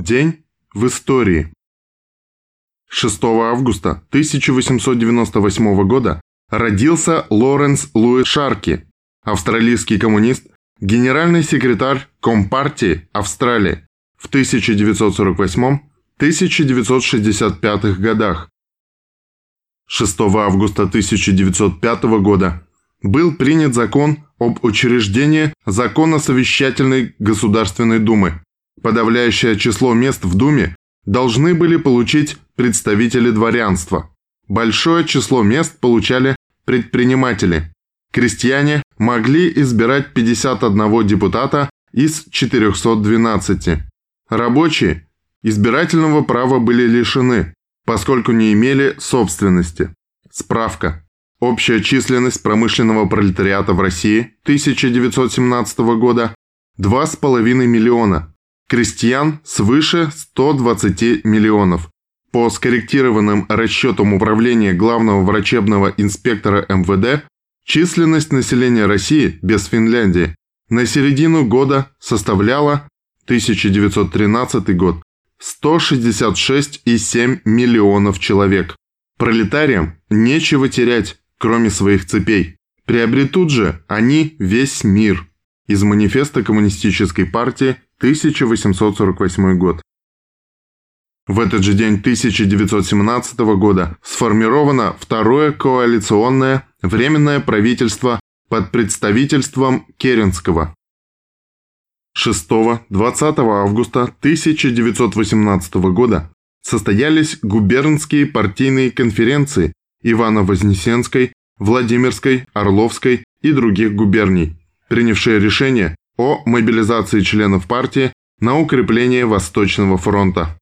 День в истории. 6 августа 1898 года родился Лоренс Луис Шарки, австралийский коммунист, генеральный секретарь Компартии Австралии в 1948-1965 годах. 6 августа 1905 года был принят закон об учреждении Законно-совещательной Государственной Думы. Подавляющее число мест в Думе должны были получить представители дворянства. Большое число мест получали предприниматели. Крестьяне могли избирать 51 депутата из 412. Рабочие избирательного права были лишены, поскольку не имели собственности. Справка. Общая численность промышленного пролетариата в России 1917 года – 2,5 миллиона, крестьян свыше 120 миллионов. По скорректированным расчетам Управления главного врачебного инспектора МВД, численность населения России без Финляндии на середину года составляла 1913 год 166,7 миллионов человек. Пролетариям нечего терять, кроме своих цепей. Приобретут же они весь мир. Из манифеста Коммунистической партии 1848 год. В этот же день 1917 года сформировано второе коалиционное временное правительство под представительством Керенского. 6-20 августа 1918 года состоялись губернские партийные конференции Ивано-Вознесенской, Владимирской, Орловской и других губерний, принявшие решение о мобилизации членов партии на укрепление Восточного фронта.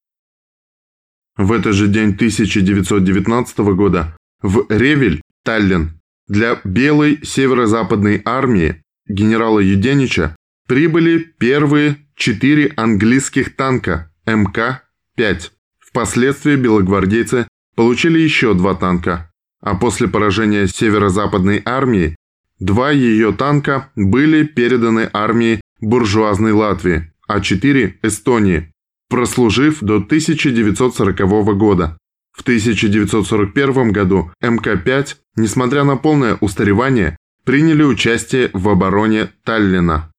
В этот же день 1919 года в Ревель, Таллин, для Белой северо-западной армии генерала Юденича прибыли первые четыре английских танка МК-5. Впоследствии белогвардейцы получили еще два танка, а после поражения северо-западной армии Два ее танка были переданы армии буржуазной Латвии, а четыре – Эстонии, прослужив до 1940 года. В 1941 году МК-5, несмотря на полное устаревание, приняли участие в обороне Таллина.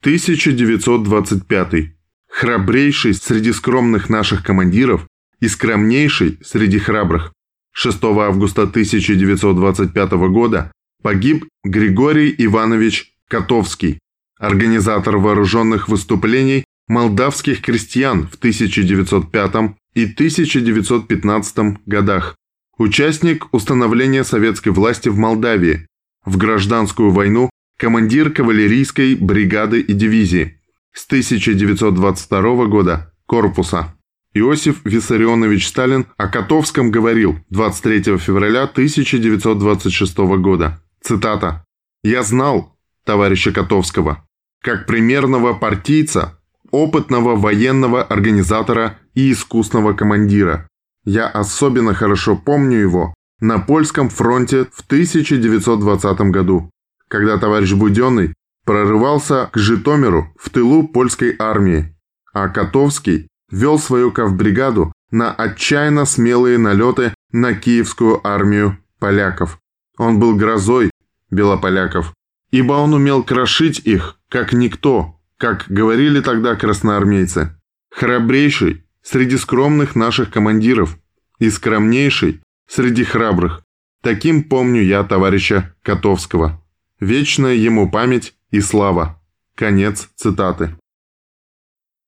1925. Храбрейший среди скромных наших командиров и скромнейший среди храбрых. 6 августа 1925 года погиб Григорий Иванович Котовский, организатор вооруженных выступлений молдавских крестьян в 1905 и 1915 годах, участник установления советской власти в Молдавии, в гражданскую войну командир кавалерийской бригады и дивизии, с 1922 года корпуса. Иосиф Виссарионович Сталин о Котовском говорил 23 февраля 1926 года. Цитата. «Я знал товарища Котовского как примерного партийца, опытного военного организатора и искусного командира. Я особенно хорошо помню его на польском фронте в 1920 году, когда товарищ Буденный прорывался к Житомиру в тылу польской армии, а Котовский вел свою кавбригаду на отчаянно смелые налеты на киевскую армию поляков. Он был грозой белополяков, ибо он умел крошить их, как никто, как говорили тогда красноармейцы. Храбрейший среди скромных наших командиров и скромнейший среди храбрых. Таким помню я товарища Котовского. Вечная ему память и слава. Конец цитаты.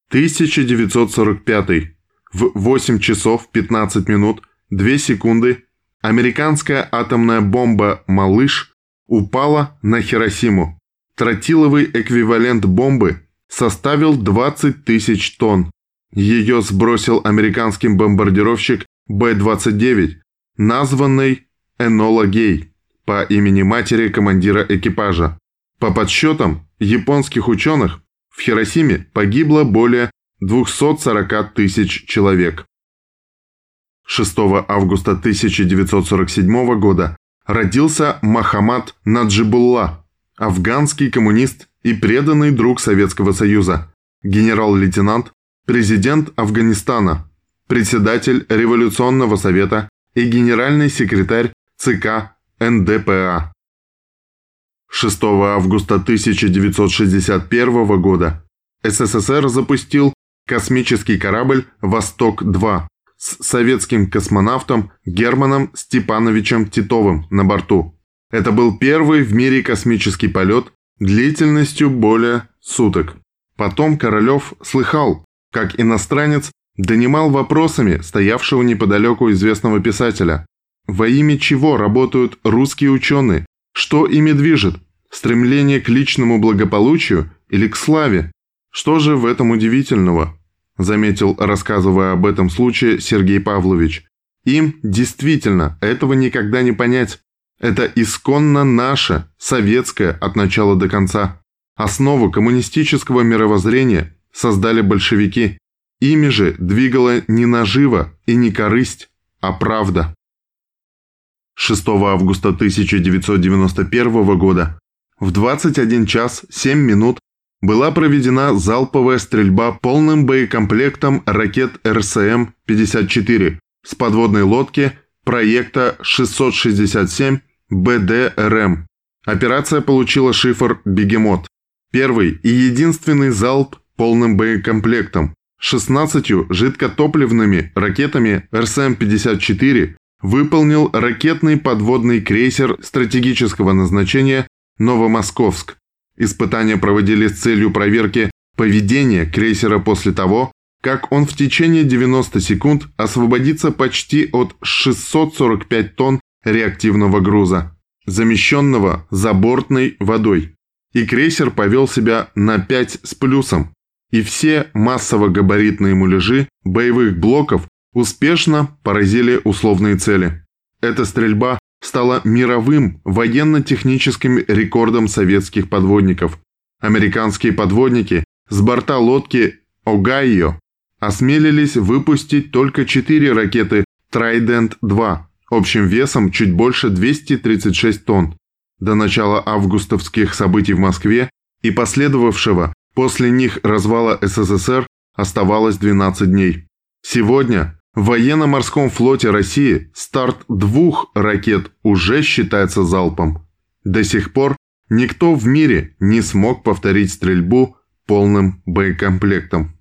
1945. В 8 часов 15 минут 2 секунды американская атомная бомба «Малыш» упала на Хиросиму. Тротиловый эквивалент бомбы составил 20 тысяч тонн. Ее сбросил американский бомбардировщик Б-29, названный Энола Гей по имени матери командира экипажа. По подсчетам японских ученых, в Хиросиме погибло более 240 тысяч человек. 6 августа 1947 года родился Махамад Наджибулла, афганский коммунист и преданный друг Советского Союза, генерал-лейтенант, президент Афганистана, председатель Революционного совета и генеральный секретарь ЦК НДПА. 6 августа 1961 года СССР запустил космический корабль «Восток-2» с советским космонавтом Германом Степановичем Титовым на борту. Это был первый в мире космический полет длительностью более суток. Потом Королев слыхал, как иностранец донимал вопросами стоявшего неподалеку известного писателя. Во имя чего работают русские ученые? Что ими движет? Стремление к личному благополучию или к славе? Что же в этом удивительного? Заметил, рассказывая об этом случае Сергей Павлович. Им действительно этого никогда не понять. Это исконно наше, советское от начала до конца. Основу коммунистического мировоззрения создали большевики. Ими же двигала не нажива и не корысть, а правда. 6 августа 1991 года в 21 час 7 минут была проведена залповая стрельба полным боекомплектом ракет РСМ-54 с подводной лодки проекта 667 БДРМ. Операция получила шифр «Бегемот». Первый и единственный залп полным боекомплектом 16 жидкотопливными ракетами РСМ-54 выполнил ракетный подводный крейсер стратегического назначения «Новомосковск». Испытания проводились с целью проверки поведения крейсера после того, как он в течение 90 секунд освободится почти от 645 тонн реактивного груза, замещенного забортной водой. И крейсер повел себя на 5 с плюсом, и все массово-габаритные муляжи боевых блоков успешно поразили условные цели. Эта стрельба стала мировым военно-техническим рекордом советских подводников. Американские подводники с борта лодки «Огайо» осмелились выпустить только 4 ракеты «Трайдент-2» общим весом чуть больше 236 тонн. До начала августовских событий в Москве и последовавшего после них развала СССР оставалось 12 дней. Сегодня в военно-морском флоте России старт двух ракет уже считается залпом. До сих пор никто в мире не смог повторить стрельбу полным боекомплектом.